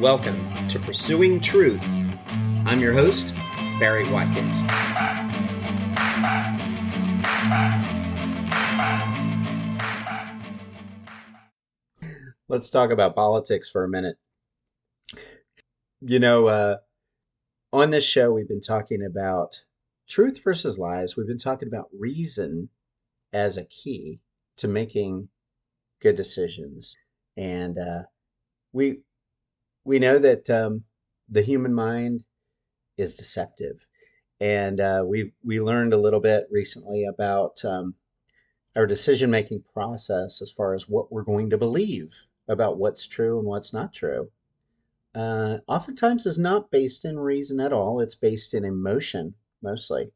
Welcome to Pursuing Truth. I'm your host, Barry Watkins. Let's talk about politics for a minute. You know, uh, on this show, we've been talking about truth versus lies. We've been talking about reason as a key to making good decisions. And uh, we we know that um, the human mind is deceptive, and uh, we we learned a little bit recently about um, our decision making process as far as what we're going to believe about what's true and what's not true. Uh, oftentimes is not based in reason at all. It's based in emotion mostly,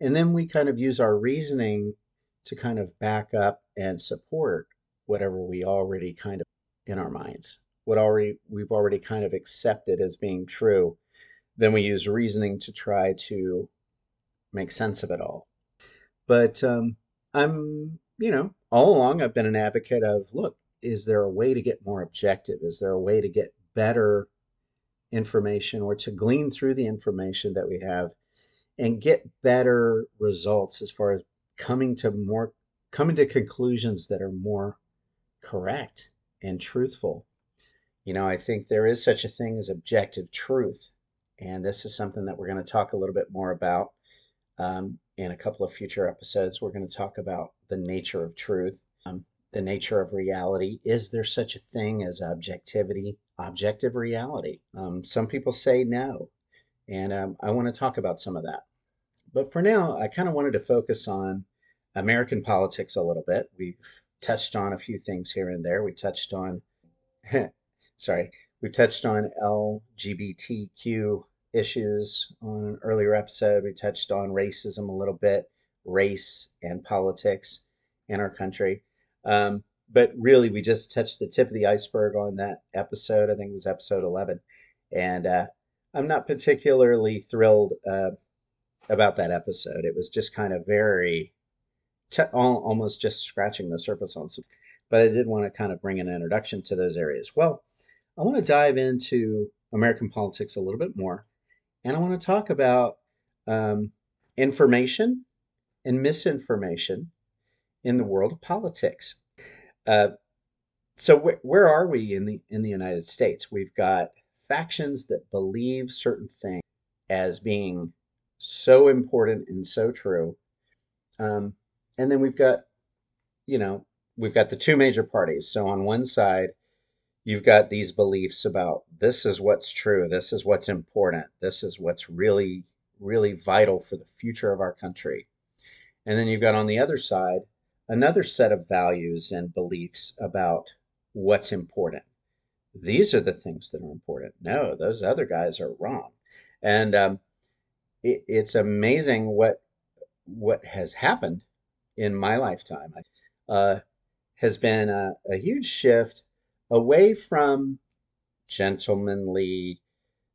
and then we kind of use our reasoning to kind of back up and support whatever we already kind of in our minds what already we've already kind of accepted as being true then we use reasoning to try to make sense of it all. But um, i'm you know all along i've been an advocate of look is there a way to get more objective? Is there a way to get better information or to glean through the information that we have and get better results as far as coming to more coming to conclusions that are more correct and truthful you know, I think there is such a thing as objective truth. And this is something that we're going to talk a little bit more about um, in a couple of future episodes. We're going to talk about the nature of truth, um, the nature of reality. Is there such a thing as objectivity, objective reality? Um, some people say no. And um, I want to talk about some of that. But for now, I kind of wanted to focus on American politics a little bit. We've touched on a few things here and there. We touched on sorry, we've touched on LGBTQ issues on an earlier episode. We touched on racism a little bit, race and politics in our country. Um, but really, we just touched the tip of the iceberg on that episode. I think it was episode 11. And uh, I'm not particularly thrilled uh, about that episode. It was just kind of very, t- almost just scratching the surface on some. But I did want to kind of bring an introduction to those areas. Well, I want to dive into American politics a little bit more, and I want to talk about um, information and misinformation in the world of politics. Uh, so wh- where are we in the in the United States? We've got factions that believe certain things as being so important and so true, um, and then we've got, you know, we've got the two major parties. So on one side, you've got these beliefs about this is what's true, this is what's important, this is what's really, really vital for the future of our country. And then you've got on the other side another set of values and beliefs about what's important. These are the things that are important. No, those other guys are wrong. And um, it, it's amazing what what has happened in my lifetime. Uh, has been a, a huge shift away from gentlemanly,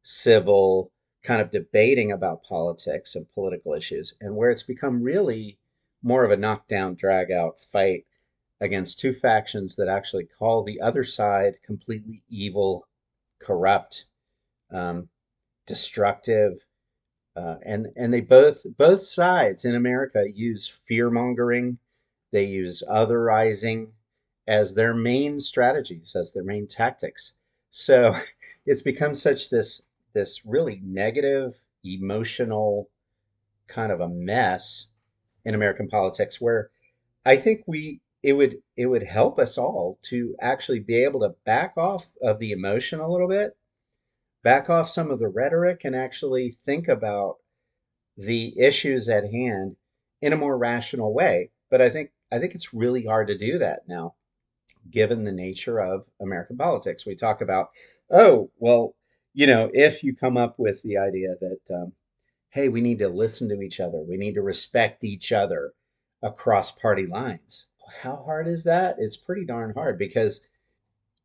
civil kind of debating about politics and political issues, and where it's become really more of a knockdown, drag out fight against two factions that actually call the other side completely evil, corrupt, um, destructive. Uh, and and they both both sides in America use fear mongering, they use otherizing, as their main strategies, as their main tactics. So it's become such this this really negative, emotional kind of a mess in American politics where I think we it would it would help us all to actually be able to back off of the emotion a little bit, back off some of the rhetoric and actually think about the issues at hand in a more rational way. But I think I think it's really hard to do that now given the nature of American politics. We talk about, oh, well, you know, if you come up with the idea that, um, hey, we need to listen to each other, we need to respect each other across party lines. How hard is that? It's pretty darn hard because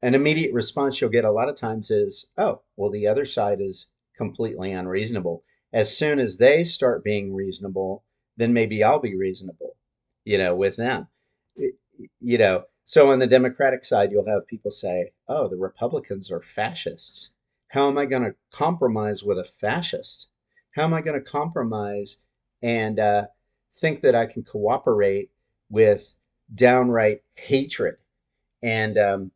an immediate response you'll get a lot of times is, oh, well, the other side is completely unreasonable. As soon as they start being reasonable, then maybe I'll be reasonable, you know, with them. It, you know, so on the Democratic side, you'll have people say, "Oh, the Republicans are fascists," How am I going to compromise with a fascist? How am I going to compromise and uh, think that I can cooperate with downright hatred and um,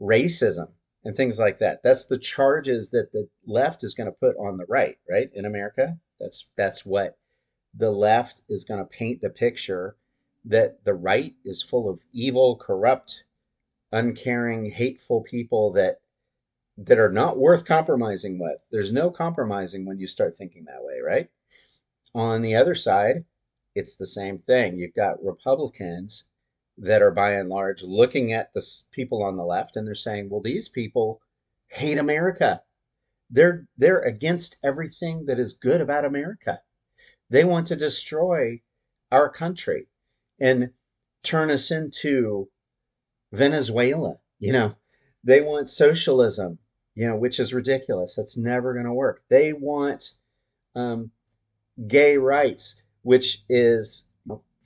racism and things like that? That's the charges that the left is going to put on the right, right? In America, that's that's what the left is going to paint the picture that the right is full of evil, corrupt, uncaring, hateful people that that are not worth compromising with. There's no compromising when you start thinking that way, right? On the other side, it's the same thing. You've got Republicans that are by and large looking at the people on the left and they're saying, "Well, these people hate America. They're they're against everything that is good about America. They want to destroy our country and turn us into Venezuela. You know, they want socialism, you know, which is ridiculous. That's never going to work. They want um, gay rights, which is,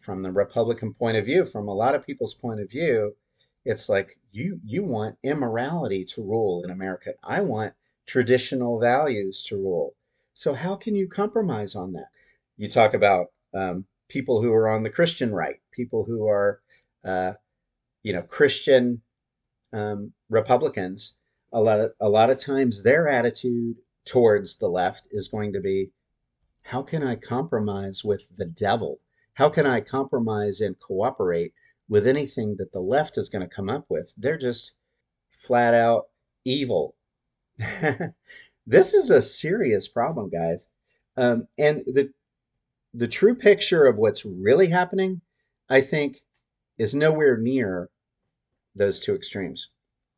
from the Republican point of view, from a lot of people's point of view, it's like you you want immorality to rule in America. I want traditional values to rule. So how can you compromise on that? You talk about um, people who are on the Christian right, people who are, uh, you know, Christian um, Republicans. A lot of a lot of times, their attitude towards the left is going to be, how can I compromise with the devil? How can I compromise and cooperate with anything that the left is going to come up with? They're just flat out evil. this is a serious problem, guys. Um, and the the true picture of what's really happening, I think, is nowhere near those two extremes.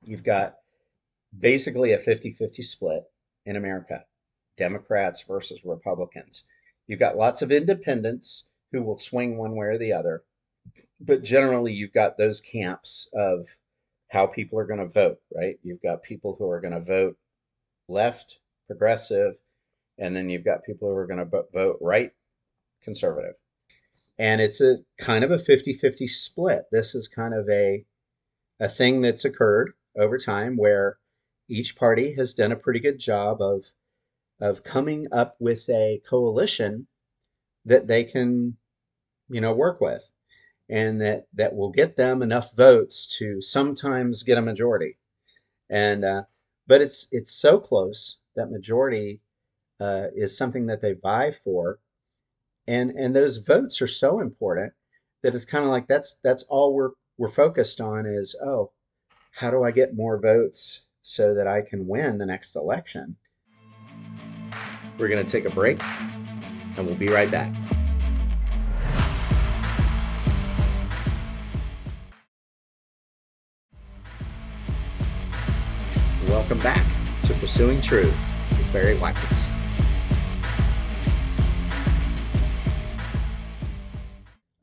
You've got basically a 50 50 split in America Democrats versus Republicans. You've got lots of independents who will swing one way or the other. But generally, you've got those camps of how people are going to vote, right? You've got people who are going to vote left, progressive, and then you've got people who are going to vote right, conservative. And it's a kind of a 50-50 split. This is kind of a a thing that's occurred over time where each party has done a pretty good job of of coming up with a coalition that they can you know work with and that that will get them enough votes to sometimes get a majority and uh, but it's it's so close that majority uh, is something that they vie for and and those votes are so important that it's kind of like that's that's all we're we're focused on is oh how do i get more votes so that i can win the next election? We're going to take a break and we'll be right back. Welcome back to pursuing truth with barry watkins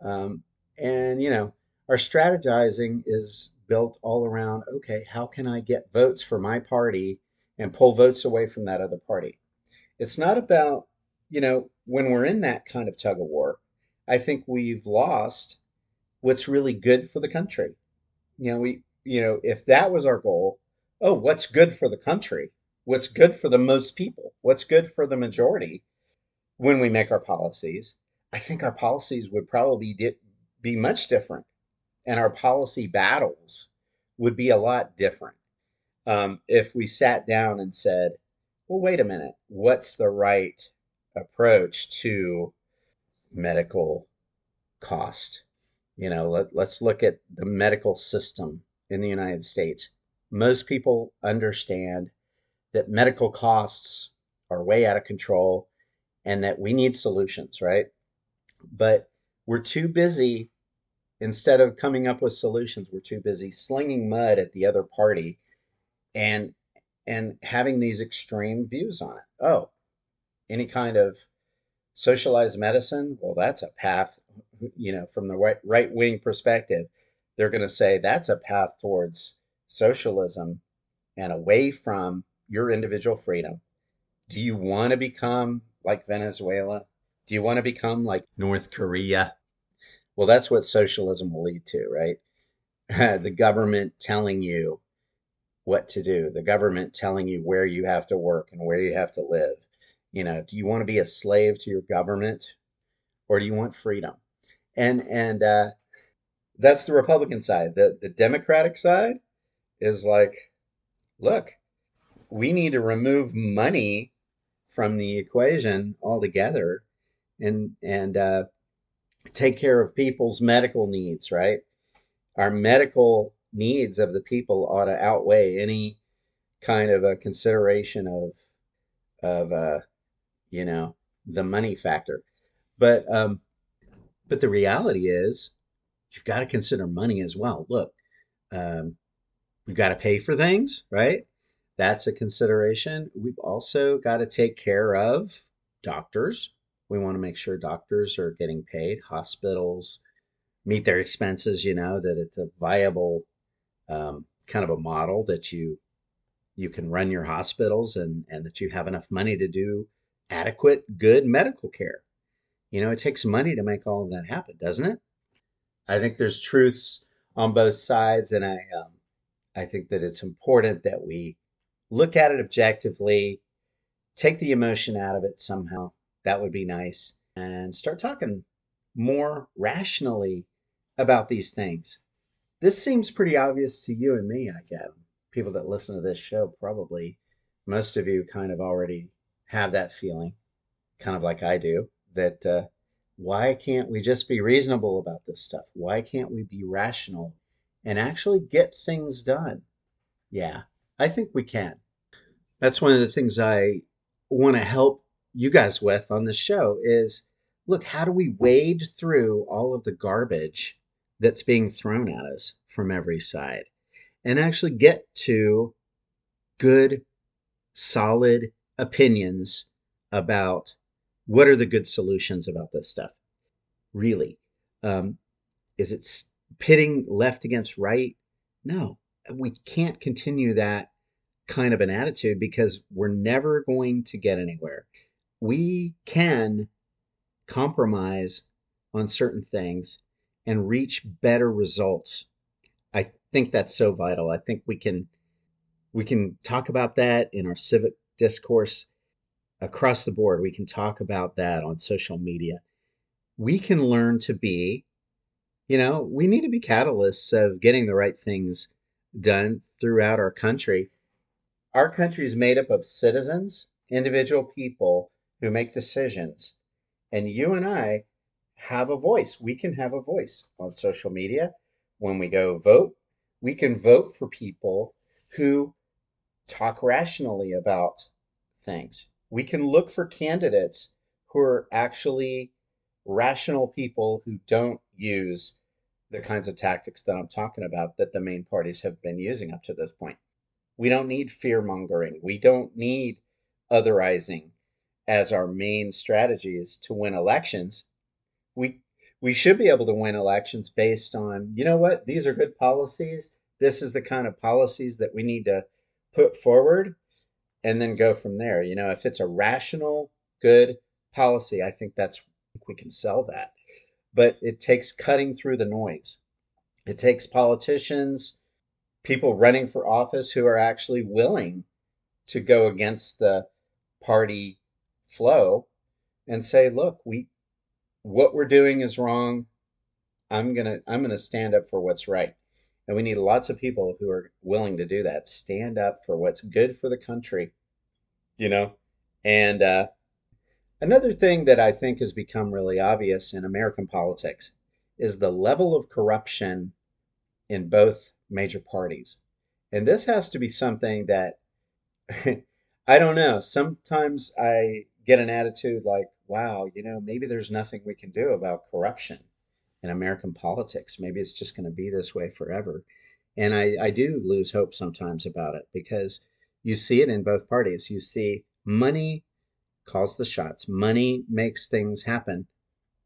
Um, and, you know, our strategizing is built all around okay, how can I get votes for my party and pull votes away from that other party? It's not about, you know, when we're in that kind of tug of war, I think we've lost what's really good for the country. You know, we, you know, if that was our goal, oh, what's good for the country? What's good for the most people? What's good for the majority when we make our policies? I think our policies would probably di- be much different, and our policy battles would be a lot different um, if we sat down and said, "Well, wait a minute, what's the right approach to medical cost?" You know, let, let's look at the medical system in the United States. Most people understand that medical costs are way out of control and that we need solutions, right? But we're too busy instead of coming up with solutions we're too busy slinging mud at the other party and and having these extreme views on it. Oh any kind of socialized medicine? Well that's a path you know from the right, right wing perspective they're going to say that's a path towards socialism and away from your individual freedom. Do you want to become like venezuela do you want to become like North Korea? Well, that's what socialism will lead to, right? the government telling you what to do, the government telling you where you have to work and where you have to live. You know, do you want to be a slave to your government or do you want freedom? And and uh, that's the Republican side. The the Democratic side is like, look, we need to remove money from the equation altogether and and uh, take care of people's medical needs, right? Our medical needs of the people ought to outweigh any kind of a consideration of of uh, you know the money factor. But um, but the reality is, you've got to consider money as well. Look, um, we've got to pay for things, right? That's a consideration. We've also got to take care of doctors. We want to make sure doctors are getting paid, hospitals meet their expenses, you know, that it's a viable um, kind of a model that you you can run your hospitals and and that you have enough money to do adequate good medical care. You know it takes money to make all of that happen doesn't it? I think there's truths on both sides and i um, i think that it's important that we look at it objectively take the emotion out of it somehow that would be nice and start talking more rationally about these things this seems pretty obvious to you and me, I get. People that listen to this show probably, most of you kind of already have that feeling, kind of like I do, that uh, why can't we just be reasonable about this stuff? Why can't we be rational and actually get things done? Yeah, I think we can. That's one of the things I want to help you guys with on the show is look, how do we wade through all of the garbage that's being thrown at us from every side and actually get to good, solid opinions about what are the good solutions about this stuff. Really. Um, is it pitting left against right? No, we can't continue that kind of an attitude because we're never going to get anywhere. We can compromise on certain things and reach better results. I think that's so vital. I think we can we can talk about that in our civic discourse across the board. We can talk about that on social media. We can learn to be, you know, we need to be catalysts of getting the right things done throughout our country. Our country is made up of citizens, individual people who make decisions. And you and I have a voice. We can have a voice on social media. When we go vote, we can vote for people who talk rationally about things. We can look for candidates who are actually rational people who don't use the kinds of tactics that I'm talking about that the main parties have been using up to this point. We don't need fear mongering. We don't need otherizing as our main strategy is to win elections we we should be able to win elections based on you know what these are good policies this is the kind of policies that we need to put forward and then go from there. You know if it's a rational good policy i think that's we can sell that. But it takes cutting through the noise. It takes politicians people running for office who are actually willing to go against the party flow and say look we what we're doing is wrong. I'm gonna I'm gonna stand up for what's right. And we need lots of people who are willing to do that. Stand up for what's good for the country. You know? And uh, another thing that I think has become really obvious in American politics is the level of corruption in both major parties. And this has to be something that I don't know. Sometimes I get an attitude like, wow, you know, maybe there's nothing we can do about corruption in American politics. Maybe it's just going to be this way forever. And I, I do lose hope sometimes about it because you see it in both parties. You see money calls the shots, money makes things happen.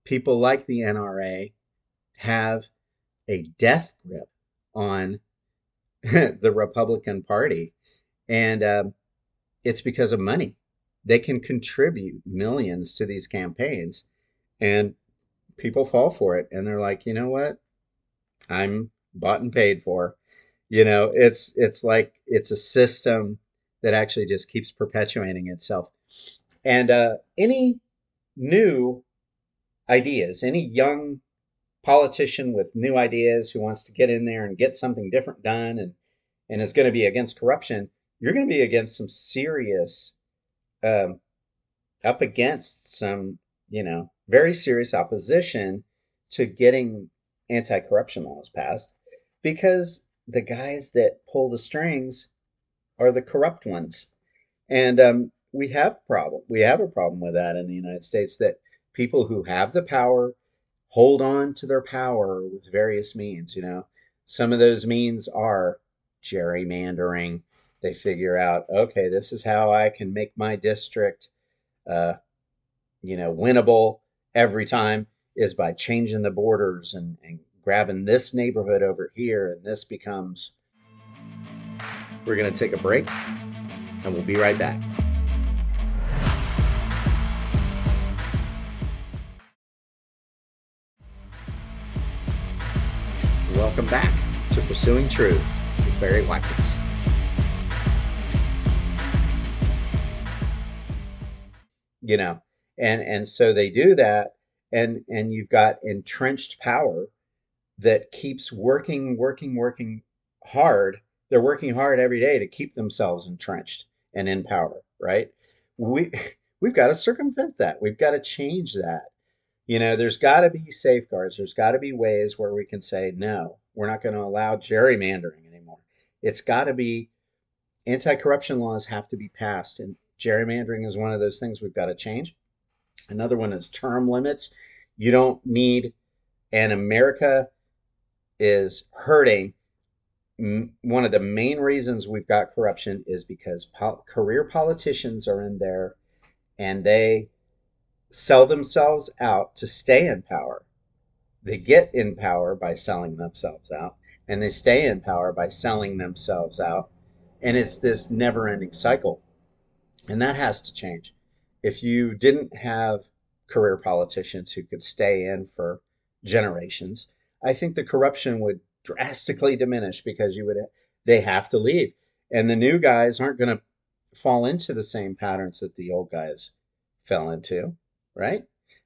People like the NRA have a death grip on the Republican Party. And um, it's because of money they can contribute millions to these campaigns and people fall for it and they're like you know what i'm bought and paid for You know, it's it's like it's a system that actually just keeps perpetuating itself. And uh, any new ideas, any young politician with new ideas who wants to get in there and get something different done and and is going to be against corruption, you're going to be against some serious, um, up against some, you know, very serious opposition to getting anti-corruption laws passed because the guys that pull the strings are the corrupt ones. And um, we have problem. We have a problem with that in the United States that people who have the power hold on to their power with various means. You know, some of those means are gerrymandering. They figure out, okay, this is how I can make my district, uh, you know, winnable every time is by changing the borders and, and grabbing this neighborhood over here, and this becomes. We're going to take a break, and we'll be right back. Welcome back to Pursuing Truth with Barry Watkins. You know, and and so they do that, and and you've got entrenched power that keeps working, working, working hard. They're working hard every day to keep themselves entrenched and in power, right? We we've got to circumvent that. We've got to change that. You know, there's got to be safeguards. There's got to be ways where we can say, no, we're not going to allow gerrymandering anymore. It's got to be anti corruption laws have to be passed. And gerrymandering is one of those things we've got to change. Another one is term limits. You don't need, and America is hurting. One of the main reasons we've got corruption is because po- career politicians are in there and they sell themselves out to stay in power. They get in power by selling themselves out, and they stay in power by selling themselves out. And it's this never ending cycle. And that has to change. If you didn't have career politicians who could stay in for generations, I think the corruption would drastically diminish because you would they have to leave. And the new guys aren't going to fall into the same patterns that the old guys fell into right?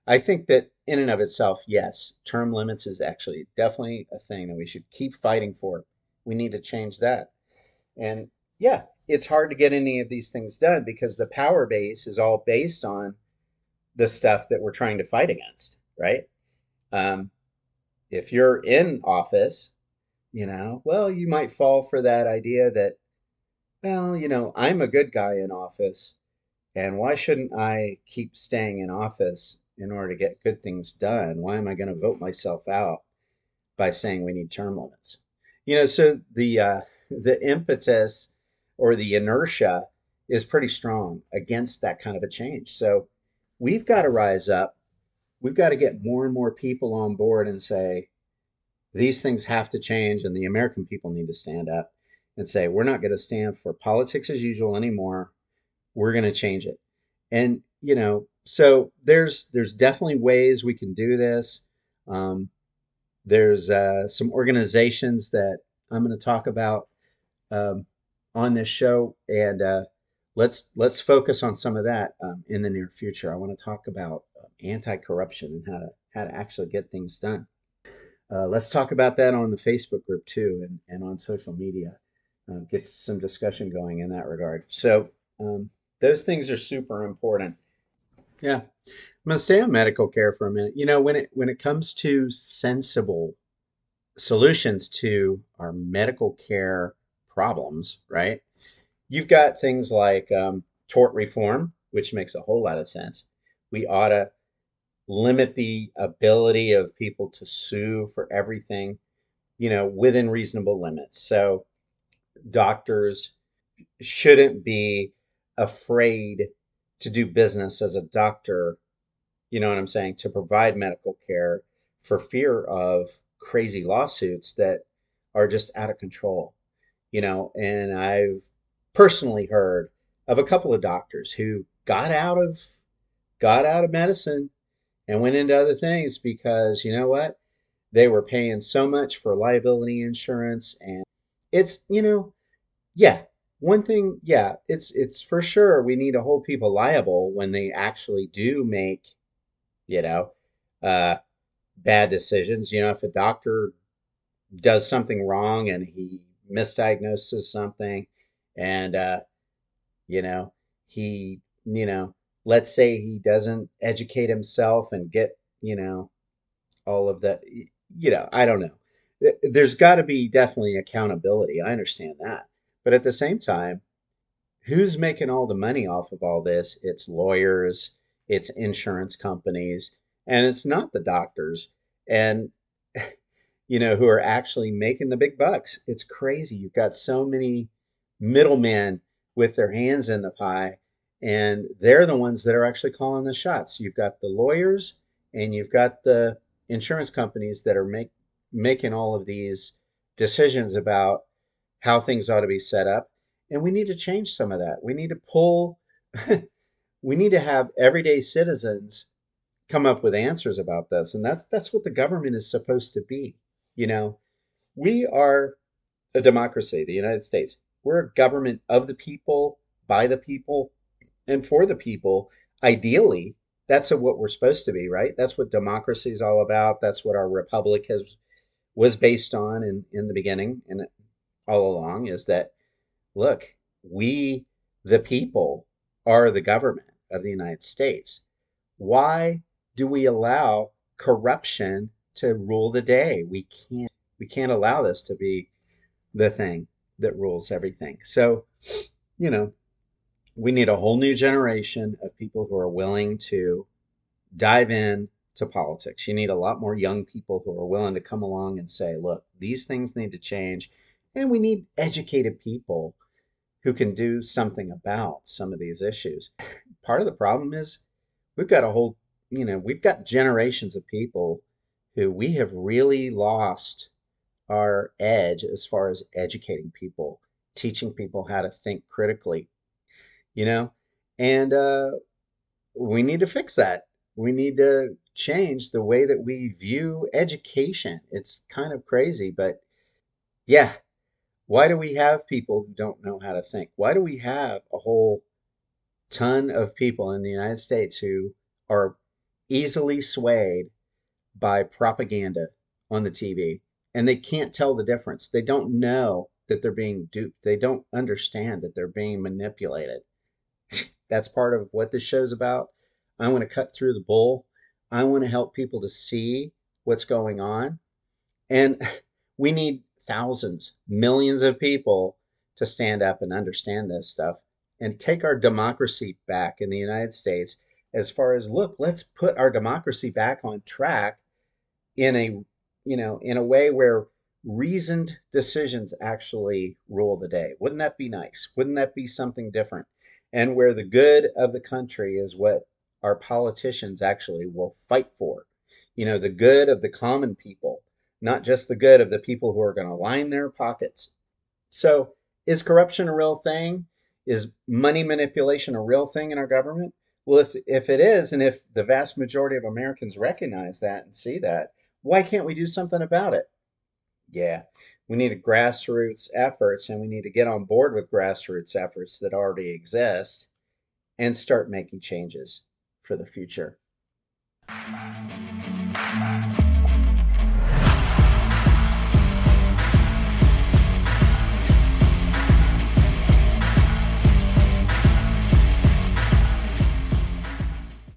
I think that in and of itself, yes, term limits is actually definitely a thing that we should keep fighting for. We need to change that. And yeah, it's hard to get any of these things done because the power base is all based on the stuff that we're trying to fight against, right? Um, if you're in office, you know, well, you might fall for that idea that, well, you know, I'm a good guy in office and why shouldn't I keep staying in office in order to get good things done? Why am I going to vote myself out by saying we need term limits? You know, so the uh, the impetus or the inertia is pretty strong against that kind of a change. So we've got to rise up. We've got to get more and more people on board and say these things have to change, and the American people need to stand up and say we're not going to stand for politics as usual anymore we're going to change it and you know so there's there's definitely ways we can do this um, there's uh, some organizations that i'm going to talk about um, on this show and uh, let's let's focus on some of that um, in the near future i want to talk about uh, anti-corruption and how to how to actually get things done uh, let's talk about that on the facebook group too and, and on social media uh, get some discussion going in that regard so um, those things are super important. Yeah. I'm gonna stay on medical care for a minute. You know, when it when it comes to sensible solutions to our medical care problems, right? You've got things like um, tort reform, which makes a whole lot of sense. We ought to limit the ability of people to sue for everything, you know, within reasonable limits. So doctors shouldn't be afraid to do business as a doctor, you know what I'm saying, to provide medical care for fear of crazy lawsuits that are just out of control. You know, and I've personally heard of a couple of doctors who got out of got out of medicine and went into other things because you know what? They were paying so much for liability insurance and it's you know, yeah. One thing, yeah, it's it's for sure we need to hold people liable when they actually do make, you know, uh, bad decisions. You know, if a doctor does something wrong and he misdiagnoses something, and uh, you know, he, you know, let's say he doesn't educate himself and get, you know, all of that, you know, I don't know. There's got to be definitely accountability. I understand that. But at the same time, who's making all the money off of all this? It's lawyers, it's insurance companies, and it's not the doctors. And you know, who are actually making the big bucks. It's crazy. You've got so many middlemen with their hands in the pie, and they're the ones that are actually calling the shots. You've got the lawyers and you've got the insurance companies that are make, making all of these decisions about how things ought to be set up. And we need to change some of that. We need to pull, we need to have everyday citizens come up with answers about this. And that's that's what the government is supposed to be. You know, we are a democracy, the United States. We're a government of the people, by the people, and for the people. Ideally, that's what we're supposed to be, right? That's what democracy is all about. That's what our republic has was based on in, in the beginning and all along is that look, we the people are the government of the United States. Why do we allow corruption to rule the day? We can't we can't allow this to be the thing that rules everything. So, you know, we need a whole new generation of people who are willing to dive in to politics. You need a lot more young people who are willing to come along and say, look, these things need to change. And we need educated people who can do something about some of these issues. Part of the problem is we've got a whole, you know, we've got generations of people we have really lost our edge as far as educating people, teaching people how to think critically, you know, and uh, we need to fix that. We need to change the way that we view education. It's kind of crazy, but yeah. Why do we have people who don't know how to think? Why do we have a whole ton of people in the United States who are easily swayed by propaganda on the TV? and they can't tell the difference. They don't know that they're being duped. They don't understand that they're being manipulated. That's part of what this show's about. I want to cut through the bull. I want to help people to see what's going on. And we need thousands, millions of people to stand up and understand this stuff and take our democracy back in the United States as far as look, let's put our democracy back on track in a you know, in a way where reasoned decisions actually rule the day. Wouldn't that be nice? Wouldn't that be something different? And where the good of the country is what our politicians actually will fight for. You know, the good of the common people, not just the good of the people who are going to line their pockets. So, is corruption a real thing? Is money manipulation a real thing in our government? Well, if, if it is, and if the vast majority of Americans recognize that and see that, why can't we do something about it? Yeah, we need a grassroots efforts and we need to get on board with grassroots efforts that already exist and start making changes for the future.